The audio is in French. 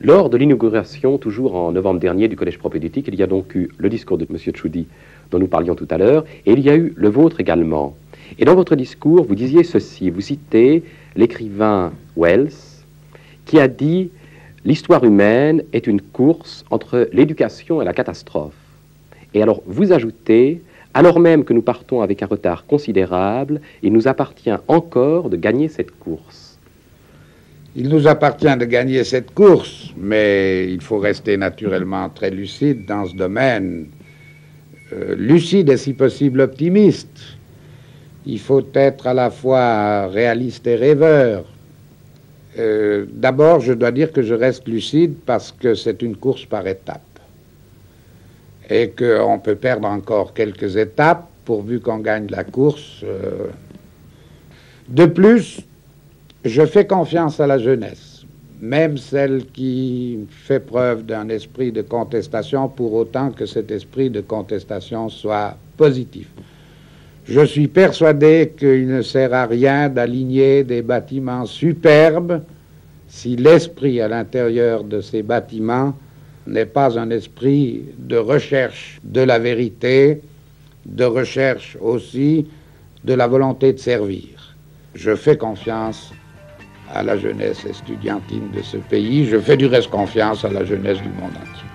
Lors de l'inauguration, toujours en novembre dernier, du Collège propédeutique, il y a donc eu le discours de M. Tchoudi, dont nous parlions tout à l'heure, et il y a eu le vôtre également. Et dans votre discours, vous disiez ceci, vous citez l'écrivain Wells, qui a dit L'histoire humaine est une course entre l'éducation et la catastrophe. Et alors, vous ajoutez alors même que nous partons avec un retard considérable, il nous appartient encore de gagner cette course. Il nous appartient de gagner cette course, mais il faut rester naturellement très lucide dans ce domaine. Euh, lucide et si possible optimiste. Il faut être à la fois réaliste et rêveur. Euh, d'abord, je dois dire que je reste lucide parce que c'est une course par étapes et qu'on peut perdre encore quelques étapes pourvu qu'on gagne la course. Euh. De plus, je fais confiance à la jeunesse, même celle qui fait preuve d'un esprit de contestation, pour autant que cet esprit de contestation soit positif. Je suis persuadé qu'il ne sert à rien d'aligner des bâtiments superbes si l'esprit à l'intérieur de ces bâtiments n'est pas un esprit de recherche de la vérité, de recherche aussi de la volonté de servir. Je fais confiance à la jeunesse estudiantine de ce pays, je fais du reste confiance à la jeunesse du monde entier.